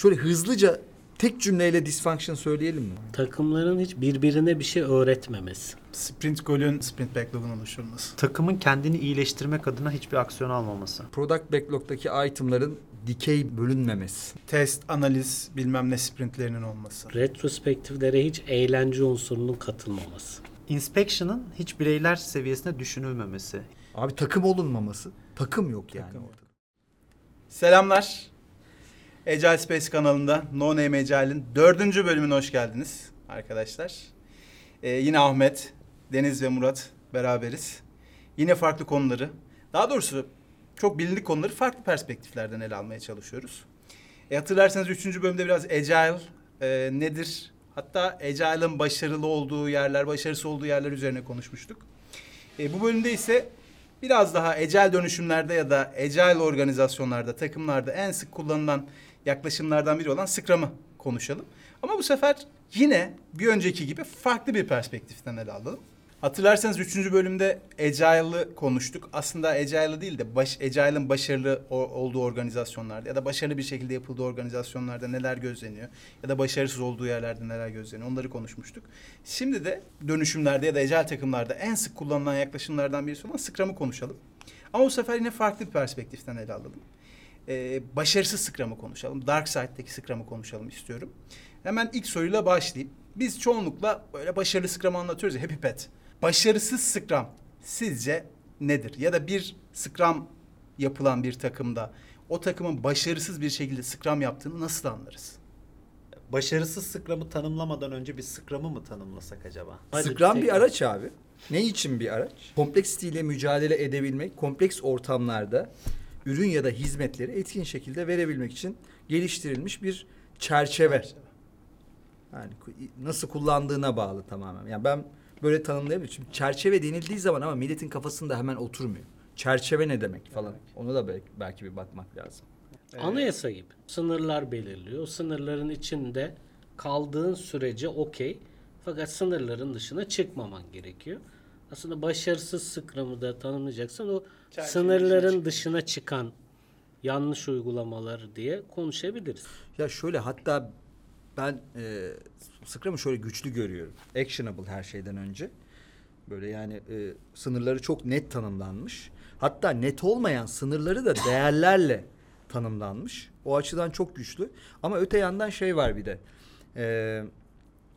Şöyle hızlıca tek cümleyle dysfunction söyleyelim mi? Takımların hiç birbirine bir şey öğretmemesi. Sprint golün sprint backlog'un oluşturulması. Takımın kendini iyileştirmek adına hiçbir aksiyon almaması. Product backlog'daki itemların dikey bölünmemesi. Test, analiz, bilmem ne sprintlerinin olması. Retrospektiflere hiç eğlence unsurunun katılmaması. Inspection'ın hiç bireyler seviyesine düşünülmemesi. Abi takım olunmaması. Takım yok yani Takım. Selamlar. Agile Space kanalında No Name Agile'in dördüncü bölümüne hoş geldiniz arkadaşlar. Ee, yine Ahmet, Deniz ve Murat beraberiz. Yine farklı konuları, daha doğrusu çok bilindik konuları farklı perspektiflerden ele almaya çalışıyoruz. E, hatırlarsanız üçüncü bölümde biraz Agile e, nedir? Hatta Agile'ın başarılı olduğu yerler, başarısız olduğu yerler üzerine konuşmuştuk. E, bu bölümde ise biraz daha Agile dönüşümlerde ya da Agile organizasyonlarda, takımlarda en sık kullanılan yaklaşımlardan biri olan Scrum'ı konuşalım. Ama bu sefer yine bir önceki gibi farklı bir perspektiften ele alalım. Hatırlarsanız üçüncü bölümde Agile'ı konuştuk. Aslında Agile'ı değil de baş, Agile'ın başarılı olduğu organizasyonlarda ya da başarılı bir şekilde yapıldığı organizasyonlarda neler gözleniyor ya da başarısız olduğu yerlerde neler gözleniyor onları konuşmuştuk. Şimdi de dönüşümlerde ya da Agile takımlarda en sık kullanılan yaklaşımlardan birisi olan Scrum'ı konuşalım. Ama bu sefer yine farklı bir perspektiften ele alalım. Ee, başarısız Scrum'ı konuşalım. Dark Side'deki Scrum'ı konuşalım istiyorum. Hemen ilk soruyla başlayayım. Biz çoğunlukla böyle başarılı Scrum'ı anlatıyoruz ya Happy Pet. Başarısız Scrum sizce nedir? Ya da bir Scrum yapılan bir takımda o takımın başarısız bir şekilde Scrum yaptığını nasıl anlarız? Başarısız Scrum'ı tanımlamadan önce bir Scrum'ı mı tanımlasak acaba? Hadi Scrum bir tekrar. araç abi. Ne için bir araç? Kompleksiteyle mücadele edebilmek, kompleks ortamlarda ürün ya da hizmetleri etkin şekilde verebilmek için geliştirilmiş bir çerçeve. Yani nasıl kullandığına bağlı tamamen. Yani ben böyle tanımlayabilirim. Şimdi çerçeve denildiği zaman ama milletin kafasında hemen oturmuyor. Çerçeve ne demek falan. Ona da belki, belki bir bakmak lazım. Anayasa gibi. Sınırlar belirliyor. O sınırların içinde kaldığın sürece okey. Fakat sınırların dışına çıkmaman gerekiyor. Aslında başarısız sıkramı da tanımlayacaksan o Sınırların dışına dışına çıkan yanlış uygulamalar diye konuşabiliriz. Ya şöyle hatta ben e, Scrum'ı şöyle güçlü görüyorum. Actionable her şeyden önce. Böyle yani e, sınırları çok net tanımlanmış. Hatta net olmayan sınırları da değerlerle tanımlanmış. O açıdan çok güçlü. Ama öte yandan şey var bir de. E,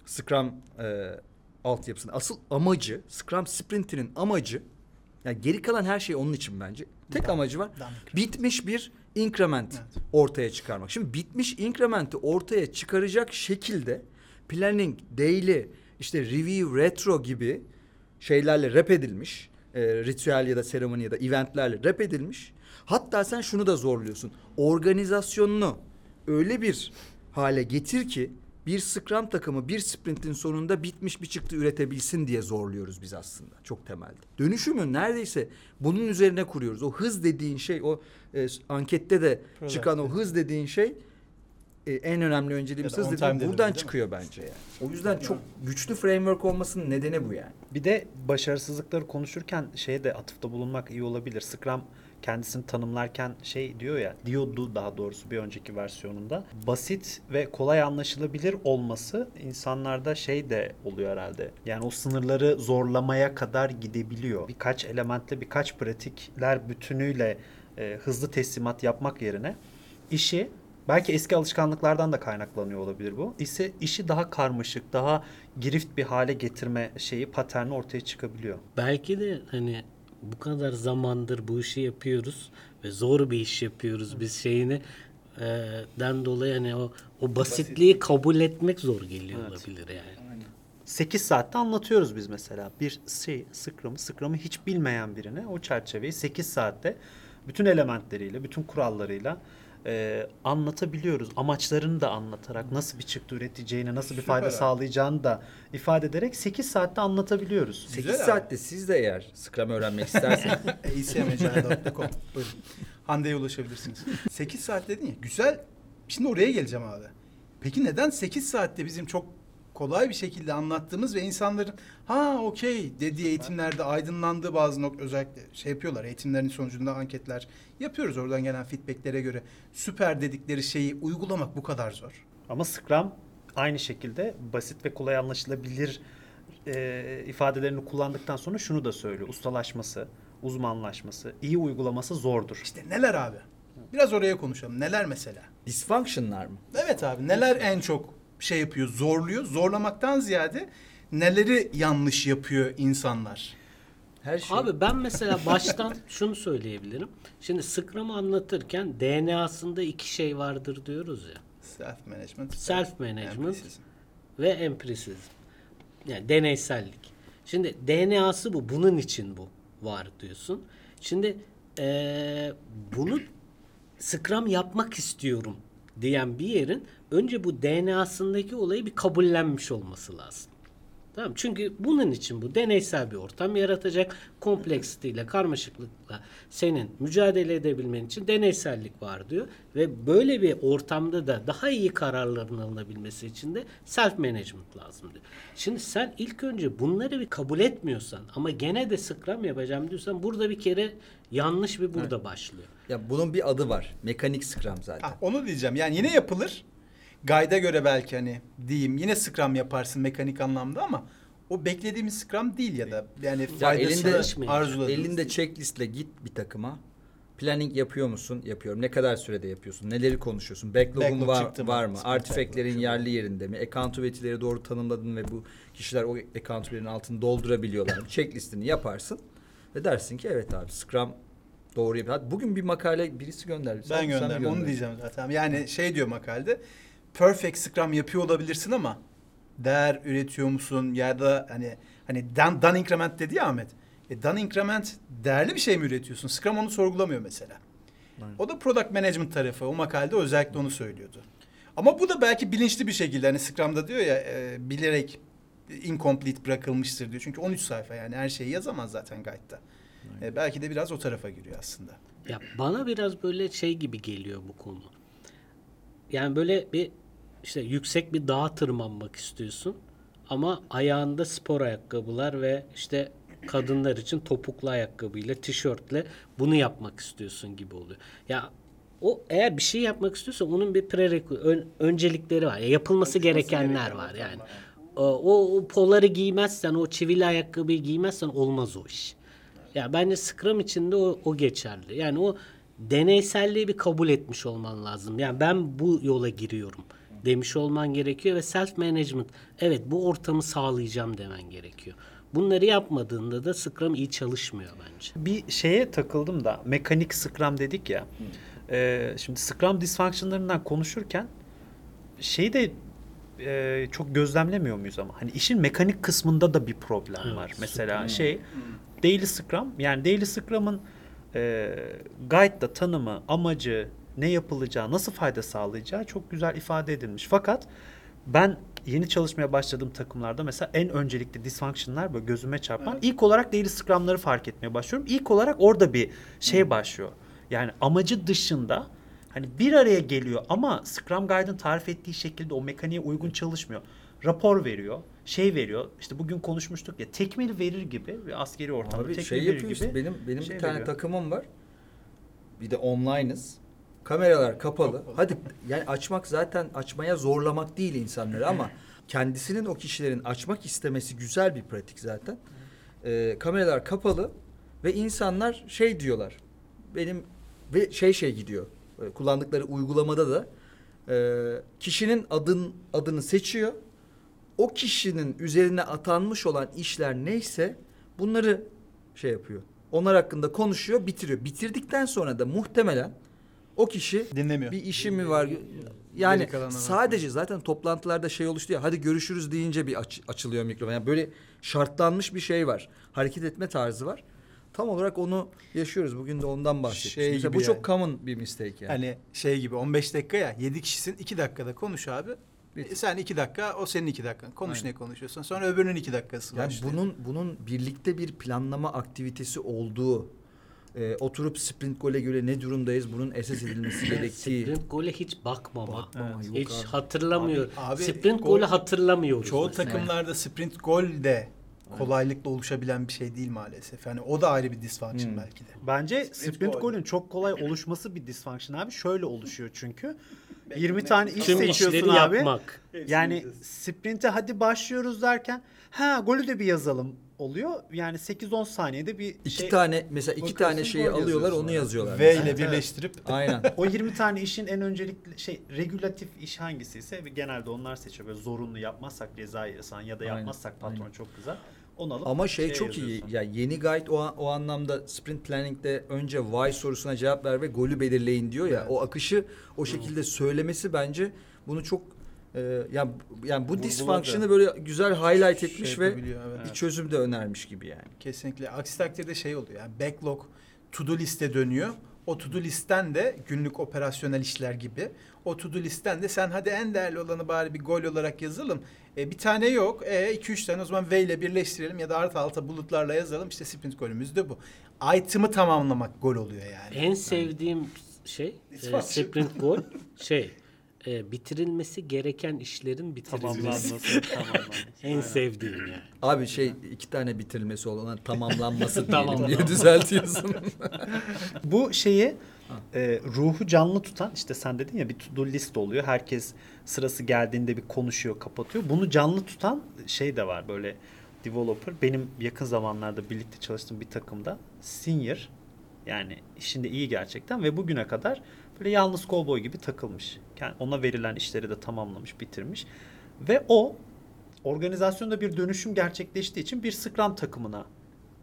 Scrum e, altyapısında. Asıl amacı, Scrum sprintinin amacı yani geri kalan her şey onun için bence. Tek amacı var. Bitmiş bir increment Evet. ortaya çıkarmak. Şimdi bitmiş increment'i ortaya çıkaracak şekilde planning, daily, işte review, retro gibi şeylerle rap edilmiş. E, ritüel ya da seremoni ya da eventlerle rap edilmiş. Hatta sen şunu da zorluyorsun. Organizasyonunu öyle bir hale getir ki bir Scrum takımı bir sprintin sonunda bitmiş bir çıktı üretebilsin diye zorluyoruz biz aslında çok temelde. Dönüşümü neredeyse bunun üzerine kuruyoruz. O hız dediğin şey o e, ankette de Product. çıkan o hız dediğin şey e, en önemli önceliğimiz hız delivery, buradan değil mi? çıkıyor bence yani. O yüzden çok güçlü framework olmasının nedeni bu yani. Bir de başarısızlıkları konuşurken şeye de atıfta bulunmak iyi olabilir. Scrum kendisini tanımlarken şey diyor ya, diyordu daha doğrusu bir önceki versiyonunda. Basit ve kolay anlaşılabilir olması insanlarda şey de oluyor herhalde. Yani o sınırları zorlamaya kadar gidebiliyor. Birkaç elementle, birkaç pratikler bütünüyle e, hızlı teslimat yapmak yerine işi belki eski alışkanlıklardan da kaynaklanıyor olabilir bu. İse işi daha karmaşık, daha girift bir hale getirme şeyi, paterni ortaya çıkabiliyor. Belki de hani bu kadar zamandır bu işi yapıyoruz ve zor bir iş yapıyoruz biz şeyini e, den dolayı hani o o basitliği kabul etmek zor geliyor Evet. olabilir yani. 8 saatte anlatıyoruz biz mesela. Bir şey, Scrum'ı, Scrum'ı hiç bilmeyen birine o çerçeveyi 8 saatte bütün elementleriyle, bütün kurallarıyla e, anlatabiliyoruz. Amaçlarını da anlatarak, nasıl bir çıktı üreteceğini, nasıl bir Süper fayda abi. sağlayacağını da ifade ederek 8 saatte anlatabiliyoruz. 8 Güzel abi. saatte siz de eğer Scrum öğrenmek isterseniz acmagile.com Buyurun. Hande'ye ulaşabilirsiniz. 8 saat dedin ya. Güzel. Şimdi oraya geleceğim abi. Peki neden 8 saatte bizim çok kolay bir şekilde anlattığımız ve insanların ha okey dediği eğitimlerde aydınlandığı bazı nok özellikle şey yapıyorlar. Eğitimlerin sonucunda anketler yapıyoruz oradan gelen feedbacklere göre. Süper dedikleri şeyi uygulamak bu kadar zor. Ama Scrum aynı şekilde basit ve kolay anlaşılabilir e, ifadelerini kullandıktan sonra şunu da söylüyor. Ustalaşması, uzmanlaşması, iyi uygulaması zordur. İşte neler abi? Biraz oraya konuşalım. Neler mesela? Dysfunction'lar mı? Evet abi neler en çok şey yapıyor, zorluyor? Zorlamaktan ziyade neleri yanlış yapıyor insanlar? Her şey. Abi ben mesela baştan şunu söyleyebilirim. Şimdi Scrum'ı anlatırken DNA'sında iki şey vardır diyoruz ya. Self management. Self management. ve empirisizm. Yani deneysellik. Şimdi DNA'sı bu. Bunun için bu var diyorsun. Şimdi eee, bunu Scrum yapmak istiyorum diyen bir yerin önce bu DNA'sındaki olayı bir kabullenmiş olması lazım. Tamam? Çünkü bunun için bu deneysel bir ortam yaratacak. Complexity ile karmaşıklıkla senin mücadele edebilmen için deneysellik var diyor. Ve böyle bir ortamda da daha iyi kararların alınabilmesi için de self management lazım diyor. Şimdi sen ilk önce bunları bir kabul etmiyorsan ama gene de Scrum yapacağım diyorsan burada bir kere yanlış bir burada başlıyor. Ya bunun bir adı var. Mekanik Scrum zaten. Ah, onu diyeceğim. Yani yine yapılır. Guide'a göre belki hani diyeyim yine Scrum yaparsın mekanik anlamda ama o beklediğimiz Scrum değil ya da yani Ya elinde arzuladığımız. elinde checklistle git bir takıma. Planning yapıyor musun? Yapıyorum. Ne kadar sürede yapıyorsun? Neleri konuşuyorsun? Backlog'un Backlog var, mı? var mı? Yok. yerli yerinde mi? Accountability'leri doğru tanımladın ve bu kişiler o accountability'nin altını doldurabiliyorlar mı? Checklistini yaparsın ve dersin ki evet abi Scrum doğru yapıyor. Bugün bir makale birisi gönderdi. Ben gönderdim. Onu diyeceğim zaten. Yani şey diyor makalede. Perfect Scrum yapıyor olabilirsin ama değer üretiyor musun ya da hani hani done, done increment dedi ya Ahmet. E done increment değerli bir şey mi üretiyorsun? Scrum onu sorgulamıyor mesela. Aynen. O da product management tarafı. O makalede özellikle onu söylüyordu. Ama bu da belki bilinçli bir şekilde hani Scrum'da diyor ya e, bilerek incomplete bırakılmıştır diyor. Çünkü 13 sayfa yani her şeyi yazamaz zaten guide'da. E, belki de biraz o tarafa giriyor aslında. Ya bana biraz böyle şey gibi geliyor bu konu. Yani böyle bir işte yüksek bir dağa tırmanmak istiyorsun ama ayağında spor ayakkabılar ve işte kadınlar için topuklu ayakkabıyla, tişörtle bunu yapmak istiyorsun gibi oluyor. Ya o eğer bir şey yapmak istiyorsa onun bir prerequisite ön- öncelikleri var. Ya yapılması gerekenler var yani. O, o poları giymezsen, o çivili ayakkabıyı giymezsen olmaz o iş. Ya bence Scrum içinde o, o geçerli. Yani o deneyselliği bir kabul etmiş olman lazım. Yani ben bu yola giriyorum demiş olman gerekiyor ve self management evet bu ortamı sağlayacağım demen gerekiyor. Bunları yapmadığında da Scrum iyi çalışmıyor bence. Bir şeye takıldım da mekanik Scrum dedik ya. Ee, şimdi Scrum dysfunctionlarından konuşurken şeyi de e, çok gözlemlemiyor muyuz ama hani işin mekanik kısmında da bir problem Evet, var. Mesela Scrum. şey Daily Scrum yani Daily Scrum'ın e, guide'da tanımı, amacı, ne yapılacağı, nasıl fayda sağlayacağı çok güzel ifade edilmiş. Fakat ben yeni çalışmaya başladığım takımlarda mesela en öncelikli dysfunctionlar böyle gözüme çarpan ilk olarak daily scrum'ları fark etmeye başlıyorum. İlk olarak orada bir şey başlıyor. Yani amacı dışında hani bir araya geliyor ama Scrum Guide'ın tarif ettiği şekilde o mekaniğe uygun çalışmıyor. Rapor veriyor, şey veriyor. İşte bugün konuşmuştuk ya tekmil verir gibi bir askeri ortamda Abi tekmil şey verir gibi. Benim benim şey bir tane veriyor. takımım var. Bir de online'ız. Kameralar kapalı. Hadi yani açmak zaten açmaya zorlamak değil insanları ama kendisinin o kişilerin açmak istemesi güzel bir pratik zaten. Ee, kameralar kapalı ve insanlar şey diyorlar. Benim ve şey şey gidiyor. e, Kullandıkları uygulamada da e, kişinin adın adını seçiyor. O kişinin üzerine atanmış olan işler neyse bunları şey yapıyor. Onlar hakkında konuşuyor, bitiriyor. Bitirdikten sonra da muhtemelen o kişi Dinlemiyor. bir işi mi var? Yani sadece zaten toplantılarda şey oluştu ya hadi görüşürüz deyince bir aç- açılıyor mikrofon. Yani böyle şartlanmış bir şey var. Hareket etme tarzı var. Tam olarak onu yaşıyoruz. Bugün de ondan bahsettik. Şey Mesela bu çok yani. common bir mistake yani. Hani şey gibi 15 dakika ya 7 kişisin 2 dakikada konuş abi. Bitti. E, Sen 2 dakika o senin 2 dakikan. Konuş Aynen. ne konuşuyorsun. Sonra öbürünün 2 dakikası Yani başlıyor. bunun bunun birlikte bir planlama aktivitesi olduğu e, oturup sprint gole göre ne durumdayız bunun esas edilmesi gerektiği. Sprint gole hiç bakmama. Bakmama, yok hiç abi. hatırlamıyor. Abi, Sprint gol- golü hatırlamıyoruz. Çoğu mesela. takımlarda sprint gol de kolaylıkla oluşabilen bir şey değil maalesef. Yani o da ayrı bir dysfunction Hmm. belki de. Bence Sprint sprint gol. golün çok kolay oluşması bir dysfunction abi. Şöyle oluşuyor çünkü. 20 tane iş Tüm seçiyorsun abi. yapmak. Yani sprinte hadi başlıyoruz derken ha golü de bir yazalım oluyor. Yani 8-10 saniyede bir İki şey tane mesela iki Bakıyorsun, tane şeyi gol alıyorlar yazıyorsun onu yazıyorlar. V mesela. ile birleştirip Aynen. o 20 tane işin en öncelikli şey regülatif iş hangisiyse genelde onlar seçiyor. Böyle zorunlu yapmazsak ceza yesan ya da Aynen, yapmazsak patron aynen. çok kızar. Onu alıp Ama şey şeye çok iyi. yazıyorsun. Ya yeni guide o, o anlamda sprint planning'de önce why sorusuna cevap ver ve golü belirleyin diyor ya. Evet. O akışı o şekilde söylemesi bence bunu çok e, yani yani bu dysfunction'ı böyle güzel highlight şey etmiş ve yapabiliyor, evet. bir çözüm de önermiş gibi yani. Kesinlikle. Aksi takdirde şey oluyor. Yani backlog to do liste dönüyor. O to do listten de günlük operasyonel işler gibi. O to do listten de sen hadi en değerli olanı bari bir gol olarak yazalım. E, bir tane yok. E, iki üç tane o zaman V ile birleştirelim ya da artı alta bulutlarla yazalım. İşte sprint golümüz de bu. Item'ı tamamlamak gol oluyor yani. En sevdiğim şey e, sprint gol şey e, bitirilmesi gereken işlerin bitirilmesi. tamamlanması. tamamlanması. En sevdiğim yani. Abi şey iki tane bitirilmesi olan tamamlanması diyelim diye düzeltiyorsun. Bu şeyi e, ruhu canlı tutan işte sen dedin ya bir to-do list oluyor. Herkes sırası geldiğinde bir konuşuyor, kapatıyor. Bunu canlı tutan şey de var böyle developer. Benim yakın zamanlarda birlikte çalıştığım bir takımda senior yani işinde iyi gerçekten ve bugüne kadar böyle yalnız kovboy gibi takılmış. Yani ona verilen işleri de tamamlamış, bitirmiş. Ve o organizasyonda bir dönüşüm gerçekleştiği için bir Scrum takımına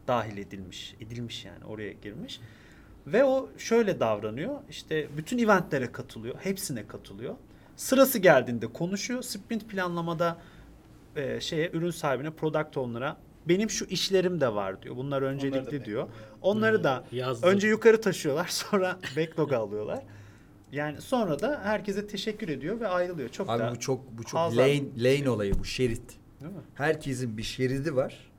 dahil edilmiş. Edilmiş yani oraya girmiş. Ve o şöyle davranıyor. İşte bütün eventlere katılıyor. Hepsine katılıyor. Sırası geldiğinde konuşuyor. Sprint planlamada e, şeye ürün sahibine, product owner'a benim şu işlerim de var diyor. Bunlar öncelikli da diyor. Onları da Yazdım. önce yukarı taşıyorlar, sonra backlog'a alıyorlar. Yani sonra da herkese teşekkür ediyor ve ayrılıyor. Çok da Abi bu çok bu çok Hazan. lane lane olayı bu şerit. Değil mi? Herkesin bir şeridi var.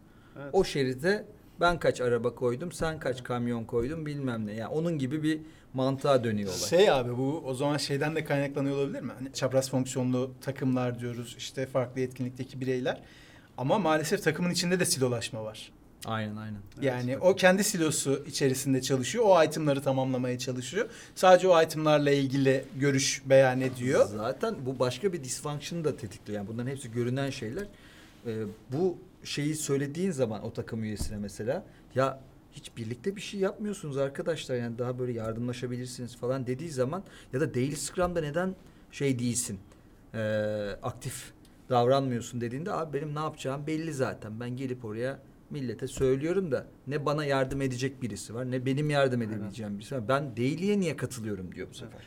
Evet. O şeride ben kaç araba koydum, sen kaç kamyon koydun bilmem ne. Yani onun gibi bir mantığa dönüyor olay. Şey abi bu o zaman şeyden de kaynaklanıyor olabilir mi? Hani çapraz fonksiyonlu takımlar diyoruz. işte farklı etkinlikteki bireyler. Ama maalesef takımın içinde de silolaşma var. Aynen aynen. Yani o kendi silosu içerisinde çalışıyor. O itemları tamamlamaya çalışıyor. Sadece o itemlarla ilgili görüş beyan ediyor. Zaten bu başka bir dysfunction'ı da tetikliyor. Yani bunların hepsi görünen şeyler. Ee, bu şeyi söylediğin zaman o takım üyesine mesela ya hiç birlikte bir şey yapmıyorsunuz arkadaşlar yani daha böyle yardımlaşabilirsiniz falan dediği zaman ya da Daily Scrum'da neden şey değilsin ee, aktif davranmıyorsun dediğinde abi benim ne yapacağım belli zaten ben gelip oraya millete söylüyorum da ne bana yardım edecek birisi var ne benim yardım edebileceğim birisi var ben Daily'ye niye katılıyorum diyor bu sefer.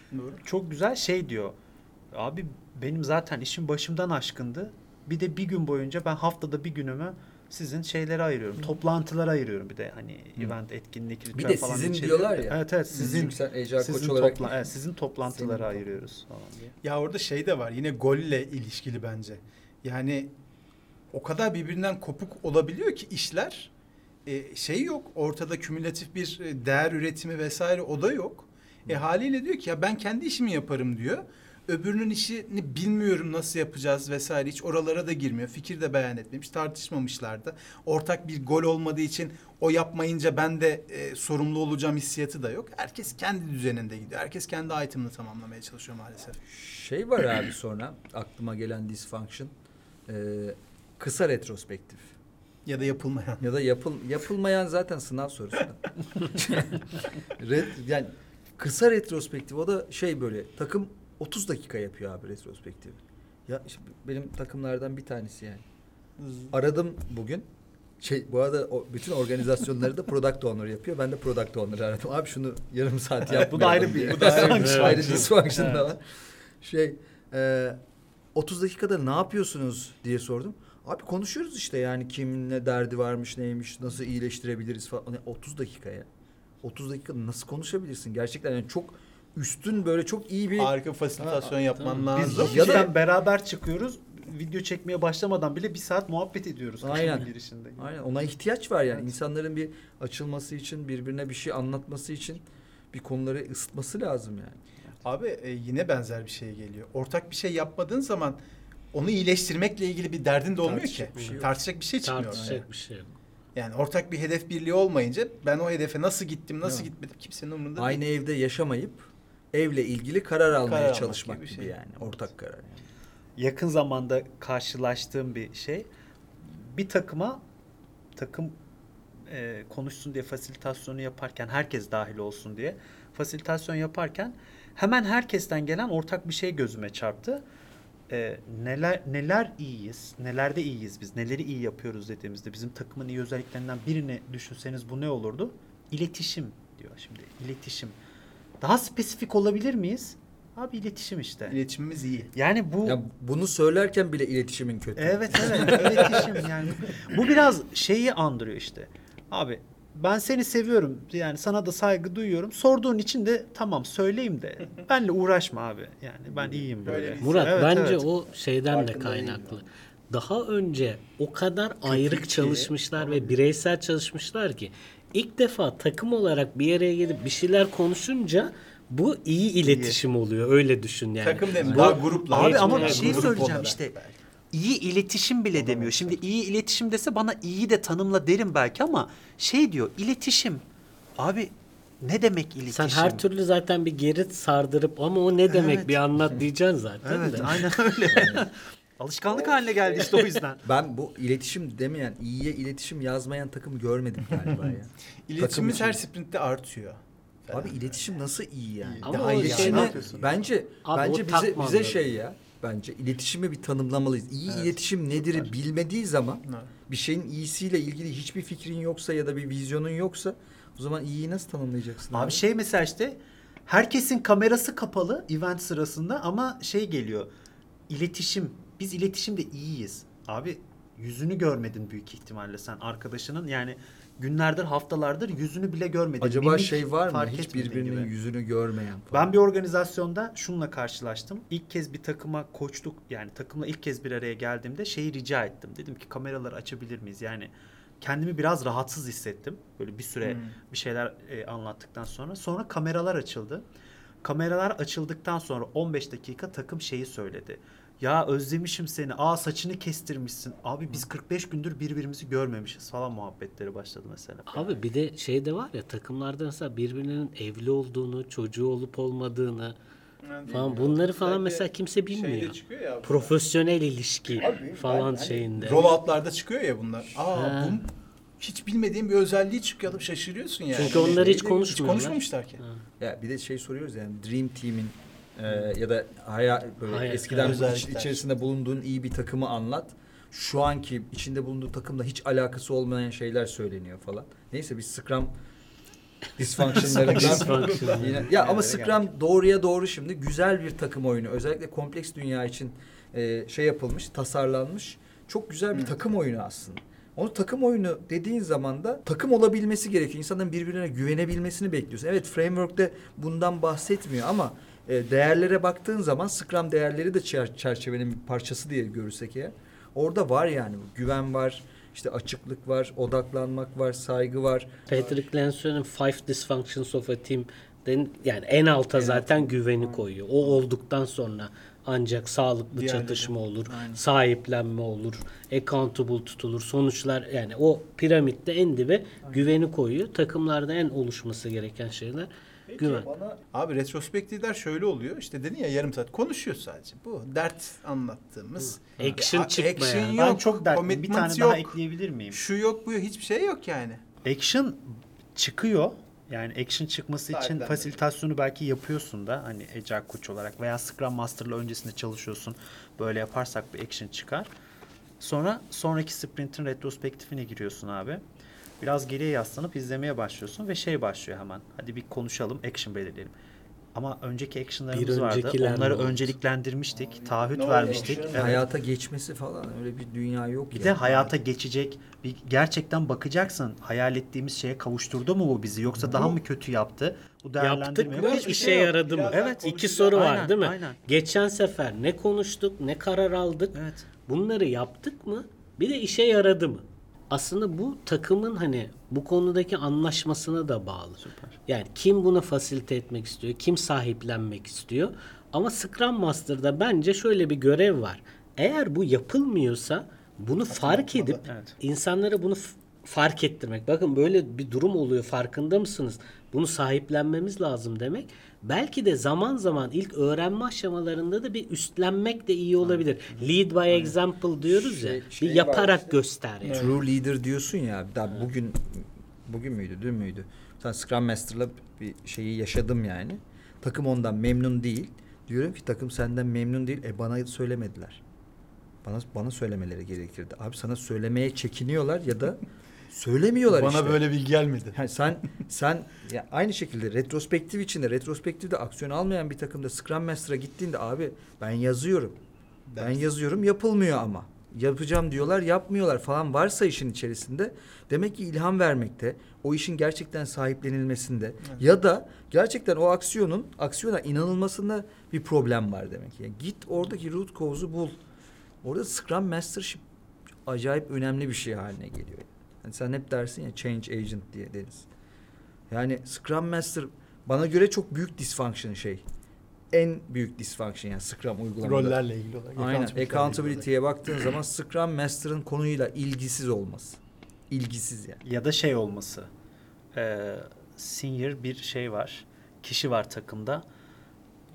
Çok güzel şey diyor. Abi benim zaten işim başımdan aşkındı. Bir de bir gün boyunca ben haftada bir günümü sizin şeylere ayırıyorum. Toplantılara ayırıyorum bir de hani event etkinlik ritüel Bir de falan sizin içeriyor. diyorlar ya. Evet evet Sizin sizin çünkü sen HR koç sizin olarak topla- evet, sizin toplantılara Senin- ayırıyoruz falan diye. Ya orada şey de var. Yine golle ilişkili bence. Yani o kadar birbirinden kopuk olabiliyor ki işler. E, şey yok. Ortada kümülatif bir e, değer üretimi vesaire o da yok. E haliyle diyor ki ya ben kendi işimi yaparım diyor. Öbürünün işini bilmiyorum nasıl yapacağız vesaire hiç oralara da girmiyor. Fikir de beyan etmemiş, tartışmamışlar da. Ortak bir gol olmadığı için o yapmayınca ben de e, sorumlu olacağım hissiyatı da yok. Herkes kendi düzeninde gidiyor. Herkes kendi item'ını tamamlamaya çalışıyor maalesef. Şey var abi sonra aklıma gelen dysfunction. Ee, kısa retrospektif. Ya da yapılmayan. Ya da yapıl yapılmayan zaten sınav sorusu. Ret, yani kısa retrospektif o da şey böyle takım 30 dakika yapıyor abi retrospektif. Ya işte benim takımlardan bir tanesi yani. Aradım bugün. Şey bu arada o, bütün organizasyonları da product owner yapıyor. Ben de product owner aradım. Abi şunu yarım saat yap. Bu da ayrı bir- bu da ayrı ayrı dysfunction da var. Şey e, 30 dakikada ne yapıyorsunuz diye sordum. Abi konuşuyoruz işte yani kimin ne derdi varmış neymiş nasıl iyileştirebiliriz falan. Hani 30 dakika ya. 30 dakikada nasıl konuşabilirsin? Gerçekten yani çok üstün böyle çok iyi bir Harika fasilitasyon yapman Biz- lazım. Ya Ya da- beraber çıkıyoruz. video çekmeye başlamadan bile bir saat muhabbet ediyoruz. Aynen. girişinde. Aynen ona ihtiyaç var yani. İnsanların bir açılması için, birbirine bir şey anlatması için bir konuları ısıtması lazım yani. Abi e, yine benzer bir şey geliyor. Ortak bir şey yapmadığın zaman onu iyileştirmekle ilgili bir derdin de olmuyor ki. Tartışacak bir şey yok. Tartışacak bir şey çıkmıyor. Tartışacak ortaya. bir şey yok. Yani ortak bir hedef birliği olmayınca ben o hedefe nasıl gittim, nasıl mi? gitmedim kimsenin umurunda Aynı değil. evde yaşamayıp evle ilgili karar almaya almak çalışmak gibi gibi, bir şey. yani. Ortak karar. Yani. yakın zamanda karşılaştığım bir şey. Bir takıma takım e, konuşsun diye fasilitasyonu yaparken herkes dahil olsun diye fasilitasyon yaparken hemen herkesten gelen ortak bir şey gözüme çarptı. E, neler neler iyiyiz, nelerde iyiyiz biz, neleri iyi yapıyoruz dediğimizde bizim takımın iyi özelliklerinden birini düşünseniz bu ne olurdu? İletişim diyor şimdi. İletişim. Daha spesifik olabilir miyiz? Abi iletişim işte. İletişimimiz iyi. Yani bu Ya bunu söylerken bile iletişimin kötü. Evet evet iletişim yani. Bu biraz şeyi andırıyor işte. Abi ben seni seviyorum yani sana da saygı duyuyorum. Sorduğun için de tamam söyleyeyim de benle uğraşma abi. Yani ben iyiyim böyle. Bir- Murat Evet, bence evet. o şeyden de Farkında değilim kaynaklı. Daha önce o kadar ayrık çalışmışlar ve bireysel çalışmışlar ki ilk defa takım olarak bir araya gelip bir şeyler konuşunca bu iyi iletişim oluyor. Öyle düşün yani. Takım Bu- daha grupla. Abi ama bir şey grup söyleyeceğim olarak işte. belki. İyi iletişim bile demiyor. Şimdi iyi iletişim dese bana iyi de tanımla derim belki ama şey diyor iletişim. Abi ne demek iletişim? Sen her türlü zaten bir geri sardırıp ama o ne demek Evet. bir anlat diyeceksin zaten Evet de. aynen öyle. Alışkanlık haline geldi işte o yüzden. Ben bu iletişim demeyen, iyiye iletişim yazmayan takım görmedim galiba ya. İletişimimiz Takım her sprintte artıyor. Abi iletişim nasıl iyi yani? Ama Daha o iyi şey bence Abi bence o bize takma bize anladım. şey ya. Bence iletişimi bir tanımlamalıyız. İyi Evet. iletişim nedir bilmediği zaman Evet. bir şeyin iyisiyle ilgili hiçbir fikrin yoksa ya da bir vizyonun yoksa o zaman iyiyi nasıl tanımlayacaksın? Abi şey mesela işte herkesin kamerası kapalı event sırasında ama şey geliyor. İletişim. Biz iletişimde iyiyiz. Abi yüzünü görmedin büyük ihtimalle sen arkadaşının yani günlerdir haftalardır yüzünü bile görmedin. Acaba Mimik şey var mı? Hiç birbirinin gibi. yüzünü görmeyen falan. Ben bir organizasyonda şununla karşılaştım. İlk kez bir takıma koçluk yani takımla ilk kez bir araya geldiğimde şeyi rica ettim. Dedim ki kameraları açabilir miyiz? Yani kendimi biraz rahatsız hissettim. Böyle bir süre Hmm. bir şeyler e, anlattıktan sonra. Sonra kameralar açıldı. Kameralar açıldıktan sonra 15 dakika takım şeyi söyledi. Ya özlemişim seni. Aa saçını kestirmişsin. Abi biz 45 gündür birbirimizi görmemişiz falan muhabbetleri başladı mesela. Abi bir de şey de var ya takımlarda mesela birbirinin evli olduğunu, çocuğu olup olmadığını falan bunları falan mesela kimse bilmiyor. Şeyde çıkıyor ya. Profesyonel ilişki falan hani şeyinde. Rollout'larda çıkıyor ya bunlar. Aa Ha. bu hiç bilmediğin bir özelliği çıkıyor. Alıp şaşırıyorsun yani. Çünkü onları hiç Hiç konuşmuyorlar. konuşmamışlar ki. Ya bir de şey soruyoruz yani Dream Team'in e, ya da haya, böyle Hayat- eskiden iç- içerisinde bulunduğun iyi bir takımı anlat. Şu anki içinde bulunduğu takımla hiç alakası olmayan şeyler söyleniyor falan. Neyse biz Scrum dysfunctionlarından Dysfunction. yine ya ama Scrum doğruya doğru şimdi güzel bir takım oyunu. Özellikle kompleks dünya için e, şey yapılmış, tasarlanmış. Çok güzel bir takım oyunu aslında. Onu takım oyunu dediğin zaman da takım olabilmesi gerekiyor. İnsanların birbirine güvenebilmesini bekliyorsun. Evet framework'te bundan bahsetmiyor ama e, değerlere baktığın zaman Scrum değerleri de çer- çerçevenin bir parçası diye görürsek eğer. Orada var yani güven var, işte açıklık var, odaklanmak var, saygı var. Patrick Lensue'nin Five Dysfunctions of a Team den- yani en alta zaten güveni koyuyor. O olduktan sonra ancak sağlıklı Diğerleri. çatışma olur, Aynen. sahiplenme olur, accountable tutulur. Sonuçlar yani o piramitte en dibe güveni koyuyor. Takımlarda en oluşması gereken şeyler güven. Abi retrospektifler şöyle oluyor. İşte dedin ya yarım saat konuşuyor sadece. Bu dert anlattığımız. Action Ya, çıkmayan. Action Ben yok. çok dertliyim. Bir commitment tane yok. daha ekleyebilir miyim? Şu yok bu yok. Hiçbir şey yok yani. Action çıkıyor. Yani action çıkması için Sahiplenmek. fasilitasyonu belki yapıyorsun da hani Agile Coach olarak veya Scrum Master'la öncesinde çalışıyorsun. Böyle yaparsak bir action çıkar. Sonra sonraki sprintin retrospektifine giriyorsun abi. Biraz geriye yaslanıp izlemeye başlıyorsun ve şey başlıyor hemen. Hadi bir konuşalım, action belirleyelim. Ama önceki action'larımız vardı. Onları ne oldu? önceliklendirmiştik. Taahhüt Ne vermiştik. Evet. Hayata geçmesi falan öyle bir dünya yok. Bir ya. de hayata geçecek. Bir gerçekten bakacaksın. Hayal ettiğimiz şeye kavuşturdu mu bu bizi yoksa daha mı kötü yaptı? Bu Yaptık değerlendirme mı? yok. Hiçbir İşe şey yaradı mı? Evet. İki soru var Aynen, değil mi? aynen. Geçen sefer ne konuştuk, ne karar aldık? Evet. Bunları yaptık mı? Bir de işe yaradı mı? Aslında bu takımın hani bu konudaki anlaşmasına da bağlı. Yani kim bunu fasilite etmek istiyor, kim sahiplenmek istiyor. Ama Scrum Master'da bence şöyle bir görev var. Eğer bu yapılmıyorsa bunu fark edip Evet. insanlara bunu fark ettirmek. Bakın böyle bir durum oluyor farkında mısınız? Bunu sahiplenmemiz lazım demek. Belki de zaman zaman ilk öğrenme aşamalarında da bir üstlenmek de iyi olabilir. Lead by example diyoruz ya. Şey- şey bir var yaparak işte. göster yani. True leader diyorsun ya. Daha bugün bugün müydü, dün müydü? Sen Scrum Master'la bir şeyi yaşadım yani. Takım ondan memnun değil. Diyorum ki takım senden memnun değil. E bana söylemediler. Bana bana söylemeleri gerekirdi. Abi sana söylemeye çekiniyorlar ya da söylemiyorlar Bana işte. böyle bilgi gelmedi. Yani sen sen ya aynı şekilde retrospektif içinde retrospektifde aksiyon almayan bir takımda Scrum Master'a gittiğinde abi ben yazıyorum. Ben Dersin. yazıyorum yapılmıyor ama. Yapacağım diyorlar yapmıyorlar falan varsa işin içerisinde demek ki ilham vermekte, o işin gerçekten sahiplenilmesinde ya da gerçekten o aksiyonun aksiyona inanılmasında bir problem var demek. Yani git oradaki root cause'u bul. Orada Scrum Mastership acayip önemli bir şey haline geliyor. Yani sen hep dersin ya change agent diye deriz. Yani Scrum Master bana göre çok büyük dysfunction şey. En büyük dysfunction yani Scrum uygulamada. Rollerle ilgili olarak. Aynen. Accountability'ye baktığın zaman Scrum Master'ın konuyla ilgisiz olması. İlgisiz yani. Ya da şey olması. Ee, senior bir şey var. Kişi var takımda.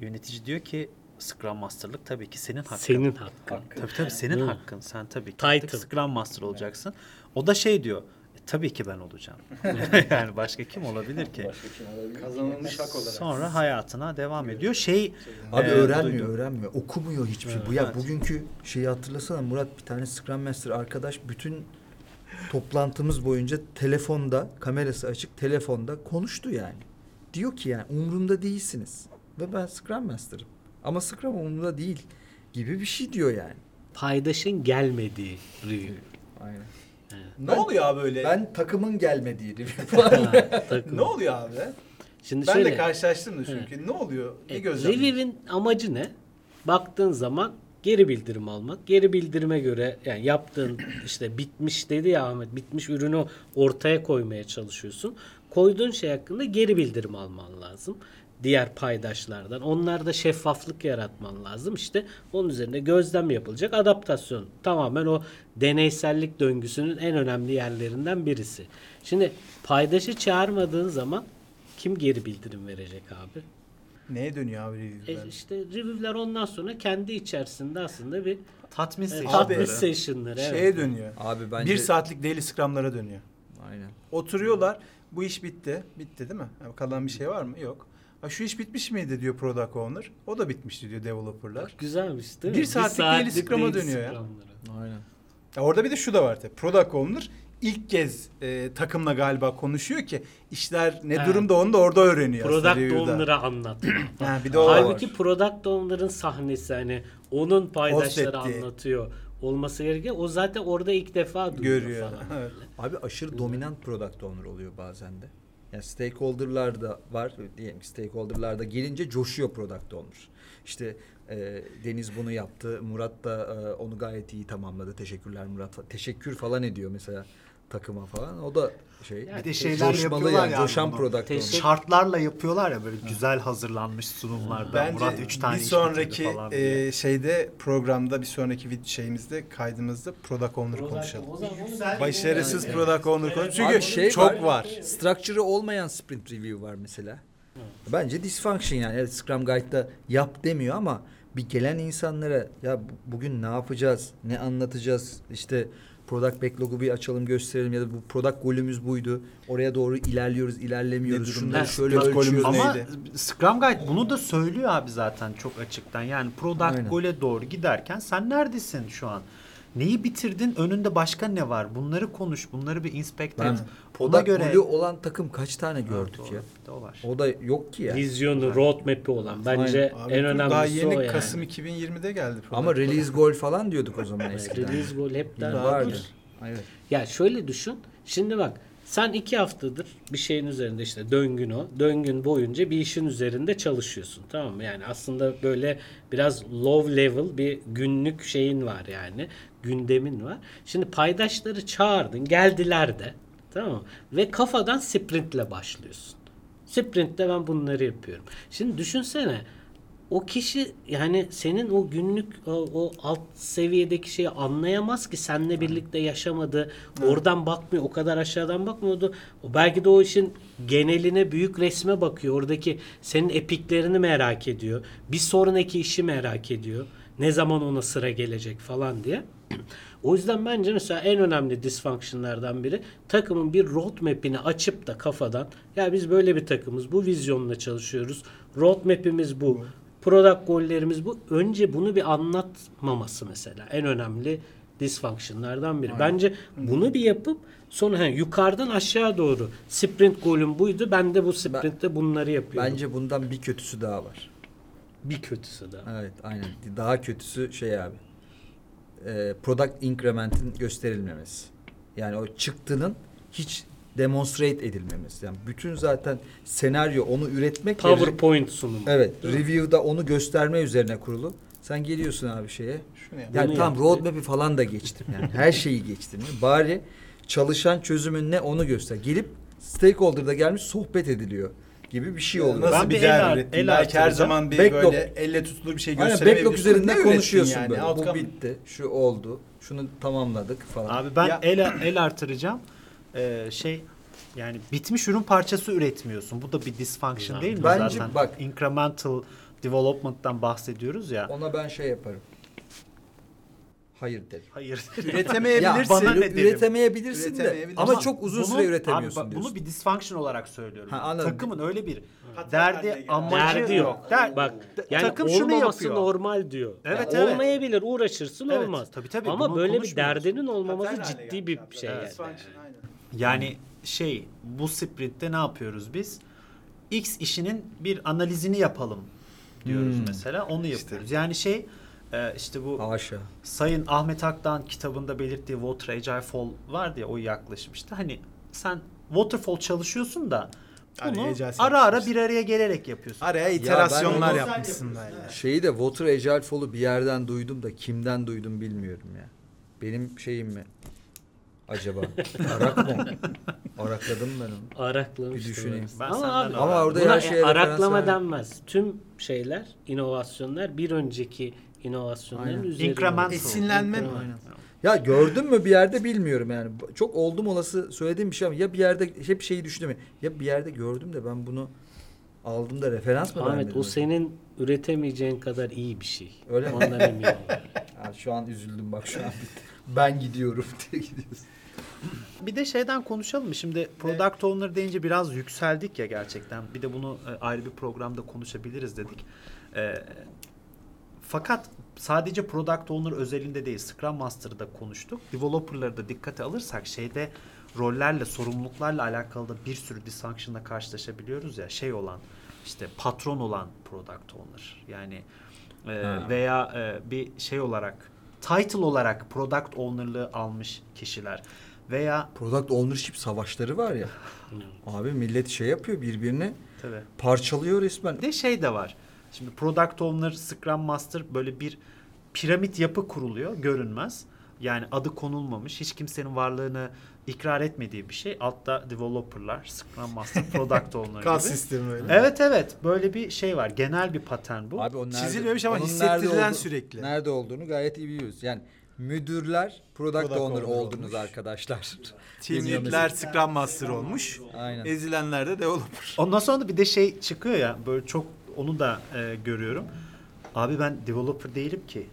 Yönetici diyor ki Scrum Master'lık tabii ki senin hakkın. Senin hakkın. Tabii tabii senin hakkın. Sen tabii ki Title. Scrum Master olacaksın. O da şey diyor. "E, tabii ki ben olacağım. yani başka kim olabilir ki? Kazanılmış hak olarak. Sonra hayatına devam ediyor. Şey Abi e, öğrenmiyor, duydum. öğrenmiyor. Okumuyor hiçbir şey. Bu ya Evet. bugünkü şeyi hatırlasana Murat bir tane Scrum Master arkadaş bütün toplantımız boyunca telefonda, kamerası açık telefonda konuştu yani. Diyor ki yani umurumda değilsiniz. Ve ben Scrum Master'ım. Ama Scrum umurumda değil gibi bir şey diyor yani. Paydaşın gelmediği review. Aynen. Ne oluyor abi öyle? Ben takımın gelmediği takım. Ne oluyor abi? Şimdi Ben şöyle, de karşılaştım da çünkü. Ne oluyor? Ne e, gözlemliyorsun? Review'in amacı ne? Baktığın zaman geri bildirim almak. Geri bildirime göre yani yaptığın işte bitmiş dedi ya Ahmet bitmiş ürünü ortaya koymaya çalışıyorsun. Koyduğun şey hakkında geri bildirim alman lazım. Diğer paydaşlardan. Onlarda şeffaflık yaratman lazım. İşte onun üzerinde gözlem yapılacak. Adaptasyon. Tamamen o deneysellik döngüsünün en önemli yerlerinden birisi. Şimdi paydaşı çağırmadığın zaman kim geri bildirim verecek abi? Neye dönüyor abi E review'ler? işte review'ler ondan sonra kendi içerisinde aslında bir Tatmin e, session'ları. tatmin session'ları. evet. Şeye dönüyor. Abi bence... Bir saatlik daily scrum'lara dönüyor. Aynen. Oturuyorlar. Bu iş bitti. Bitti değil mi? Yani kalan bir şey var mı? Yok. Ha, şu iş bitmiş miydi diyor product owner. O da bitmişti diyor developerlar. Güzelmiş değil mi? Bir saatlik daily scrum'a dönüyor ya. Aynen. Ya orada bir de şu da var tabii. Product owner ilk kez e, takımla galiba konuşuyor ki işler ne Evet. durumda onu da orada öğreniyor Product owner'a anlatıyor. Ha, bir de o var. Halbuki product owner'ın sahnesi hani onun paydaşları anlatıyor olması gerekiyor. O zaten orada ilk defa duyuyor Görüyor. falan. Evet. Abi aşırı dominant product owner oluyor bazen de. Yani stakeholder'lar da var. Diyelim ki stakeholder'lar da gelince coşuyor product owner. İşte e, Deniz bunu yaptı. Murat da e, onu gayet iyi tamamladı. Teşekkürler Murat. Teşekkür falan ediyor mesela takıma falan. O da şey. Yani Bir de şeyler coşmalı yapıyorlar yani, ya. Coşan bunu. product owner. Şartlarla yapıyorlar ya böyle güzel hazırlanmış sunumlarda. Bence Murat 3 tane bir iş sonraki bitirdi falan diye. e, şeyde programda bir sonraki vid- şeyimizde kaydımızda product owner konuşalım. Başarısız Yani- product owner konuş. Çünkü Abi şey çok var. Structure'ı olmayan sprint review var mesela. Bence dysfunction yani. Evet Scrum Guide'da yap demiyor ama bir gelen insanlara ya bu- bugün ne yapacağız, ne anlatacağız, işte product backlog'u bir açalım gösterelim ya da bu product golümüz buydu. Oraya doğru ilerliyoruz, ilerlemiyoruz. Ne Şunları şöyle ölçüyoruz. Ama neydi? Scrum Guide bunu da söylüyor abi zaten çok açıktan. Yani product Aynen. goal'e doğru giderken sen neredesin şu an? Neyi bitirdin? Önünde başka ne var? Bunları konuş. Bunları bir inspect et. Ona göre golü olan takım kaç tane gördük Doğru, ya? O var. O da yok ki ya. Vizyonu, roadmap'i olan bence Abi en önemlisi daha yeni o yani. Kasım 2020'de geldi. Ama product. release gol falan diyorduk o zaman eskiden. Release goal hep der. vardı. Evet. Ya şöyle düşün. Şimdi bak sen iki haftadır bir şeyin üzerinde işte döngün o. Döngün boyunca bir işin üzerinde çalışıyorsun. Tamam mı? Yani aslında böyle biraz low level bir günlük şeyin var yani. Gündemin var. Şimdi paydaşları çağırdın. Geldiler de. Tamam mı? Ve kafadan sprintle başlıyorsun. Sprintte ben bunları yapıyorum. Şimdi düşünsene o kişi yani senin o günlük o, o alt seviyedeki şeyi anlayamaz ki seninle birlikte yaşamadı. Oradan bakmıyor. O kadar aşağıdan bakmıyordu. O belki de o işin geneline büyük resme bakıyor. Oradaki senin epiklerini merak ediyor. Bir sonraki işi merak ediyor. Ne zaman ona sıra gelecek falan diye. O yüzden bence mesela en önemli dysfunctionlardan biri takımın bir roadmap'ini açıp da kafadan ya biz böyle bir takımız bu vizyonla çalışıyoruz. Roadmap'imiz bu. Product gollerimiz bu. Önce bunu bir anlatmaması mesela en önemli dysfunctionlardan biri. Bence bunu bir yapıp sonra he, yukarıdan aşağı doğru sprint golüm buydu. Ben de bu sprintte bunları yapıyorum. Bence bundan bir kötüsü daha var. Bir kötüsü de. Evet aynen. Daha kötüsü şey abi. Ee, product increment'in gösterilmemesi. Yani o çıktının hiç demonstrate edilmemesi. Yani bütün zaten senaryo onu üretmek ve PowerPoint sunumu. Evet, review'da onu gösterme üzerine kurulu. Sen geliyorsun abi şeye. Şunu. Yani Bunu tam roadmap'i falan da geçtim yani. Her şeyi geçtim. Bari çalışan çözümün ne onu göster. Gelip stakeholder'da gelmiş sohbet ediliyor gibi bir şey oluyor. Nasıl Ben bir el ürettin? el Belki her zaman bir Backlog. böyle elle tutulur bir şey Aynen gösteremeyebilirsin. backlog üzerinde Ne ürettin konuşuyorsun yani? böyle. Bu Outcome- bitti, şu oldu, şunu tamamladık falan. Abi ben Ya- el el artıracağım. Ee, şey yani bitmiş ürün parçası üretmiyorsun. Bu da bir dysfunction değil mi Bence zaten? bak- incremental development'tan bahsediyoruz ya. Ona ben şey yaparım. Hayır derim. Hayır. Ya Üretemeyebilirsin. bana ne derim? üretemeyebilirsin de Üretemeyebilirsin. ama Ama çok uzun Bunu- süre üretemiyorsun abi bak, diyorsun. Bunu bir dysfunction olarak söylüyorum. Ha, anladım. Takımın öyle bir derdi amacı Derdi yok. Der- Bak yani takım şunu olmaması yapıyor. normal diyor. Evet, Yani evet. Olmayabilir uğraşırsın Evet, olmaz. tabii, tabii, Ama bunu böyle bir konuşmuyoruz. derdinin olmaması ciddi bir şey yani. Yani şey bu sprintte ne yapıyoruz biz? X işinin bir analizini yapalım diyoruz Hmm. mesela. Onu yapıyoruz. Yani şey e, işte bu Haşa. Sayın Ahmet Akdağ'ın kitabında belirttiği Water Agile Fall vardı ya o yaklaşmıştı. Hani sen waterfall çalışıyorsun da Araya bunu Agile ara ara yapmışsın. bir araya gelerek yapıyorsun. Araya iterasyonlar onu- yapmışsın böyle. Şeyi de Water Agile Fall'u bir yerden duydum da kimden duydum bilmiyorum ya. Benim şeyim mi? Acaba? Arak mı? Arakladım ben onu. Araklamıştım. Bir düşüneyim. Ben Ama abi, Ama orada her şeye referans araklama verdim. denmez. Tüm şeyler, inovasyonlar bir önceki inovasyonların Aynen. üzerine. Incremental. Esinlenme? Aynen. Ya gördün mü bir yerde bilmiyorum yani. Çok oldum olası söylediğim bir şey ama ya bir yerde hep şeyi düşündüm. Ya bir yerde gördüm de ben bunu aldım da referans mı Ahmet o senin üretemeyeceğin kadar iyi bir şey. Öyle mi? Ondan eminim. Ya şu an üzüldüm bak şu an bitti. Ben gidiyorum diye gidiyorsun. Bir de şeyden konuşalım mı? Şimdi product owner deyince biraz yükseldik ya gerçekten. Bir de bunu e, ayrı bir programda konuşabiliriz dedik. E, fakat sadece product owner özelinde değil, Scrum Master'da konuştuk. Developer'ları da dikkate alırsak şeyde rollerle, sorumluluklarla alakalı da bir sürü dysfunction'la karşılaşabiliyoruz ya. Şey olan, işte patron olan product owner. Yani e, Ha. veya e, bir şey olarak title olarak product owner'lığı almış kişiler veya Product ownership savaşları var ya. Abi millet şey yapıyor birbirini tabii parçalıyor resmen. Bir de şey de var. Şimdi Product Owner, Scrum Master böyle bir piramit yapı kuruluyor. Görünmez. Yani adı konulmamış. Hiç kimsenin varlığını ikrar etmediği bir şey. Altta developerlar, Scrum Master, Product Owner gibi. sistemi öyle. Evet evet. Böyle bir şey var. Genel bir patern bu. Abi o nerede, Çizilmemiş ama onun hissettirilen nerede oldu- sürekli. Nerede olduğunu gayet iyi biliyoruz. Yani müdürler product, Product owner, owner oldunuz olmuş. arkadaşlar. Team Bilmiyorum lead'ler Scrum Master olmuş. Aynen. Ezilenler de developer. Ondan sonra da bir de şey çıkıyor ya. Böyle çok onu da e, görüyorum. Abi ben developer değilim ki.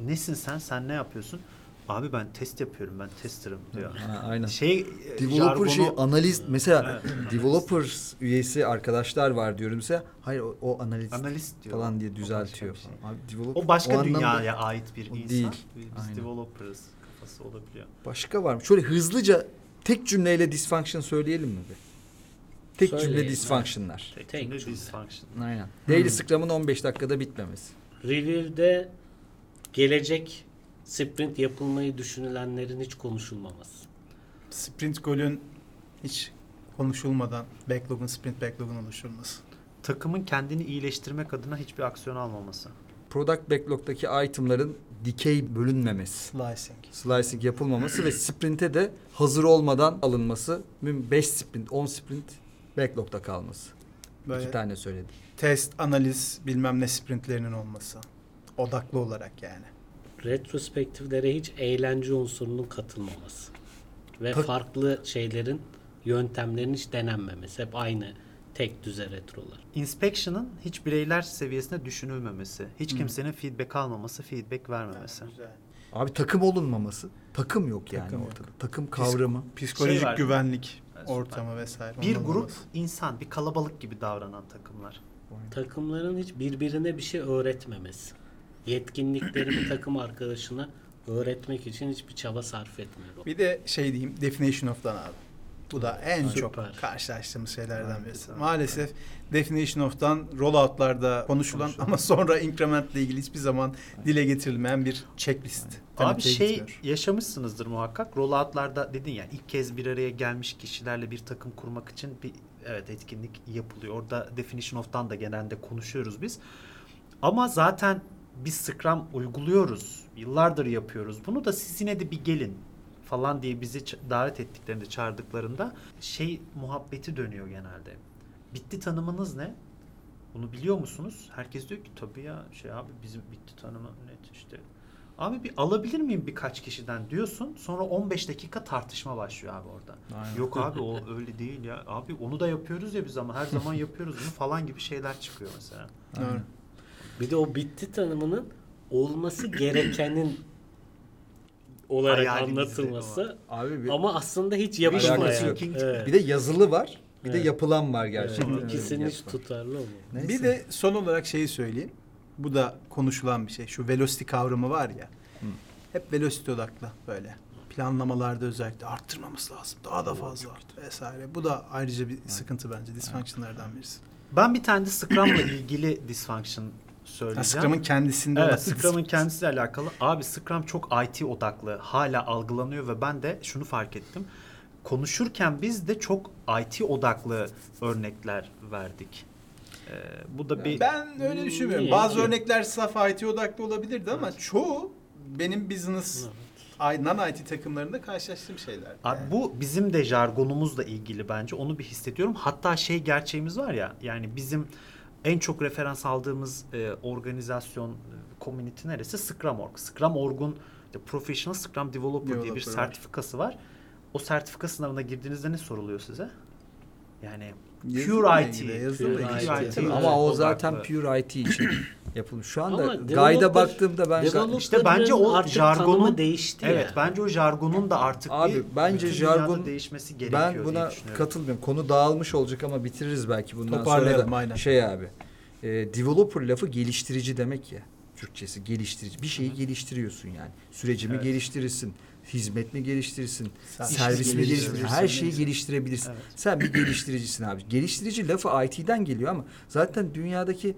Nesin sen? Sen ne yapıyorsun? Abi ben test yapıyorum. Ben tester'ım diyor. Ha, aynen. Şey e, Developer şey jargonu- analist mesela developers üyesi arkadaşlar var diyorum mesela. Hayır o, o analist, Analist diyor. falan diye O başka düzeltiyor. şey. Abi developer O başka o anlamda- dünyaya ait bir insan. değil. Biz Aynen. developers kafası olabiliyor. Başka var mı? Şöyle hızlıca tek cümleyle dysfunction söyleyelim mi? bir? Tek cümle Söyleyin, dysfunction'lar. Tek, Tek cümle cümle. dysfunction. Aynen. Daily Scrum'ın 15 dakikada bitmemesi. Review'de gelecek sprint yapılmayı düşünülenlerin hiç konuşulmaması. Sprint golün hiç konuşulmadan backlog'un sprint backlog'un oluşturulması. Takımın kendini iyileştirmek adına hiçbir aksiyon almaması. Product backlog'daki itemların dikey bölünmemesi. Slicing. Slicing yapılmaması ve sprint'e de hazır olmadan alınması. 5 sprint, 10 sprint backlog'da kalması. Böyle İki tane söyledim. test, analiz, bilmem ne sprintlerinin olması. Odaklı olarak yani. Retrospektiflere hiç eğlence unsurunun katılmaması. Ve Tak- farklı şeylerin, yöntemlerin hiç denenmemesi. Hep aynı tek düze retrolar. Inspection'ın hiç bireyler seviyesinde düşünülmemesi. Hiç kimsenin feedback almaması, feedback vermemesi. Abi takım olunmaması. Takım yok yani Takım yok. ortada. Takım kavramı. Psikolojik Şey var. güvenlik. Ortamı vesaire. Bir grup olması. insan, bir kalabalık gibi davranan takımlar. Takımların hiç birbirine bir şey öğretmemesi. Yetkinliklerini takım arkadaşına öğretmek için hiçbir çaba sarf etmiyor. Bir de şey diyeyim Definition of'tan abi. Bu da en Süper. çok karşılaştığımız şeylerden birisi. Maalesef Definition of'tan rollout'larda konuşulan Konuşulan. ama sonra increment'le ilgili hiçbir zaman dile getirilmeyen bir checklist. Abi şey gitmiyor. yaşamışsınızdır muhakkak. Rollout'larda dedin ya ilk kez bir araya gelmiş kişilerle bir takım kurmak için bir evet etkinlik yapılıyor. Orada Definition of'tan da genelde konuşuyoruz biz. Ama zaten biz Scrum uyguluyoruz. Yıllardır yapıyoruz. Bunu da siz yine de bir gelin falan diye bizi davet ettiklerinde, çağırdıklarında şey muhabbeti dönüyor genelde. Bitti tanımınız ne? Bunu biliyor musunuz? Herkes diyor ki tabii ya şey abi bizim bitti tanımı net işte. Abi bir alabilir miyim birkaç kişiden diyorsun. Sonra 15 dakika tartışma başlıyor abi orada. Aynen. Yok abi o öyle değil ya. Abi onu da yapıyoruz ya biz ama her zaman yapıyoruz bunu falan gibi şeyler çıkıyor mesela. Doğru. Bir de o bitti tanımının olması gerekenin olarak Hayalimizde anlatılması Abi bir, ama aslında hiç yapılmayan. yok. Evet. bir de yazılı var. Bir de Evet. yapılan var Evet, gerçekten. İkisinin hiç Yapılan. tutarlı olmuyor. Neyse. Bir de son olarak şeyi söyleyeyim. Bu da konuşulan bir şey. Şu velocity kavramı var ya. Hı. Hep velocity odaklı böyle. Planlamalarda özellikle arttırmamız lazım. Daha da fazla vesaire. Bu da ayrıca bir sıkıntı bence. Dysfunction'lardan birisi. Ben bir tane de Scrum'la ilgili dysfunction söyleyeceğim. Scrum'ın kendisinde Evet, Scrum'ın kendisiyle alakalı. Abi Scrum çok IT odaklı. Hala algılanıyor ve ben de şunu fark ettim. Konuşurken biz de çok IT odaklı örnekler verdik. Ee, bu da bir Ben öyle düşünmüyorum. Niye Bazı ki? örnekler saf IT odaklı olabilirdi ama çoğu benim business non-IT takımlarında karşılaştığım şeyler. Abi bu bizim de jargonumuzla ilgili bence. Onu bir hissediyorum. Hatta şey gerçeğimiz var ya. Yani bizim en çok referans aldığımız e, organizasyon, e, community neresi? Scrum.org. Scrum.org'un Professional Scrum Developer, diye bir Developer sertifikası var. O sertifika sınavına girdiğinizde ne soruluyor size? Yani Pure IT. Pure ilgili. IT. Ama o odaklı. zaten pure IT için yapılmış. Şu anda Ama Guide'a developer- baktığımda ben developer'ın İşte bence o artık jargonun- tanımı değişti evet ya. bence o jargonun da artık Abi, bir bence bütün dünyada jargon- değişmesi gerekiyor ben diye buna düşünüyorum. katılmıyorum. Konu dağılmış olacak ama bitiririz belki bundan sonra Toparlayalım, da. aynen. Şey abi. E, developer lafı geliştirici demek ya. Türkçesi geliştirici. Bir şeyi geliştiriyorsun yani. Süreci mi Evet. geliştirirsin? Hizmet mi geliştirirsin? Sen servis mi geliştirirsin? geliştirirsin, Her şeyi geliştirebilirsin. Evet. Sen bir geliştiricisin abi. Geliştirici lafı IT'den geliyor ama zaten dünyadaki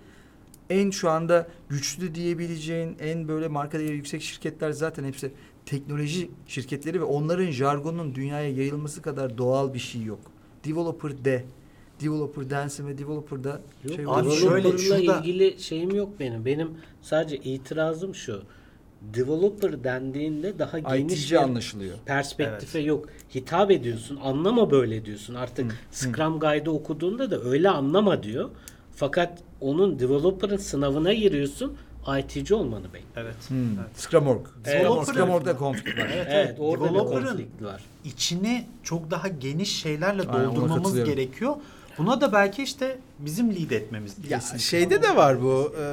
en şu anda güçlü diyebileceğin en böyle marka değeri yüksek şirketler zaten hepsi teknoloji şirketleri ve onların jargonunun dünyaya yayılması kadar doğal bir şey yok. Developer de. Developer densin ve developer da Yok, şey Abi şöyle, şurada- ilgili şeyim yok benim. Benim sadece itirazım şu. Developer dendiğinde daha geniş IT'ci bir anlaşılıyor. perspektife yok. Hitap ediyorsun. Anlama böyle diyorsun. Artık Hı, Scrum Guide'ı okuduğunda da öyle anlama diyor. Fakat onun developer'ın sınavına giriyorsun. IT'ci olmanı bekliyor. Evet. Hmm. evet. Scrum.org. Evet. Scrum.org- Scrum.org'da konflik var. Evet, Evet, evet. orada Developer'ın konflikt var. içini çok daha geniş şeylerle Aynen, doldurmamız gerekiyor. Buna da belki işte bizim lead etmemiz Ya şeyde de var bu e,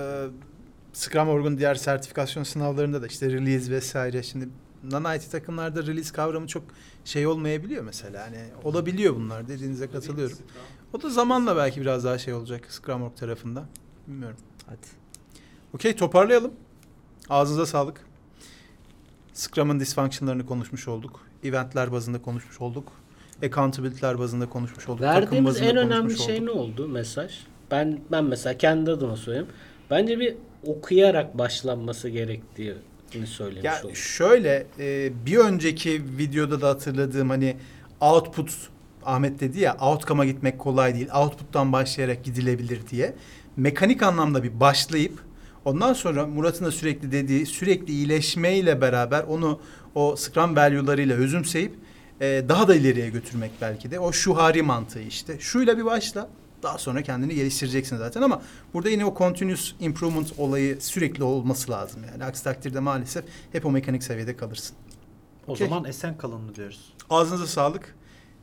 Scrum.org'un diğer sertifikasyon sınavlarında da işte release vesaire. Şimdi non-IT takımlarda release kavramı çok şey olmayabiliyor mesela. Hani olabiliyor bunlar dediğinize katılıyorum. O da zamanla belki biraz daha şey olacak Scrum.org tarafından. Bilmiyorum. Hadi. Okey toparlayalım. Ağzınıza sağlık. Scrum'ın dysfunctionlarını konuşmuş olduk. Eventler bazında konuşmuş olduk. Accountability'ler bazında konuşmuş olduk. takım Verdiğimiz en önemli şey olduk. ne oldu mesaj? Ben ben mesela kendi adıma söyleyeyim. Bence bir okuyarak başlanması gerektiğini söylemiş Ya oldum. şöyle e, bir önceki videoda da hatırladığım hani output Ahmet dedi ya outcome'a gitmek kolay değil. Output'tan başlayarak gidilebilir diye. Mekanik anlamda bir başlayıp ondan sonra Murat'ın da sürekli dediği sürekli iyileşmeyle beraber onu o Scrum value'larıyla özümseyip e, daha da ileriye götürmek belki de. O şuhari mantığı işte. Şuyla bir başla. Daha sonra kendini geliştireceksin zaten ama burada yine o continuous improvement olayı sürekli olması lazım yani. Aksi takdirde maalesef hep o mekanik seviyede kalırsın. O Okey. zaman esen kalın mı diyoruz? Ağzınıza sağlık.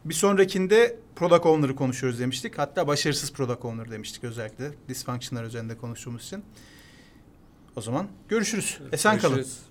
Bir sonrakinde product owner'ı konuşuyoruz demiştik. Hatta başarısız product owner demiştik özellikle. Dysfunction'lar üzerinde konuştuğumuz için. O zaman görüşürüz. Esen kalın. Görüşürüz.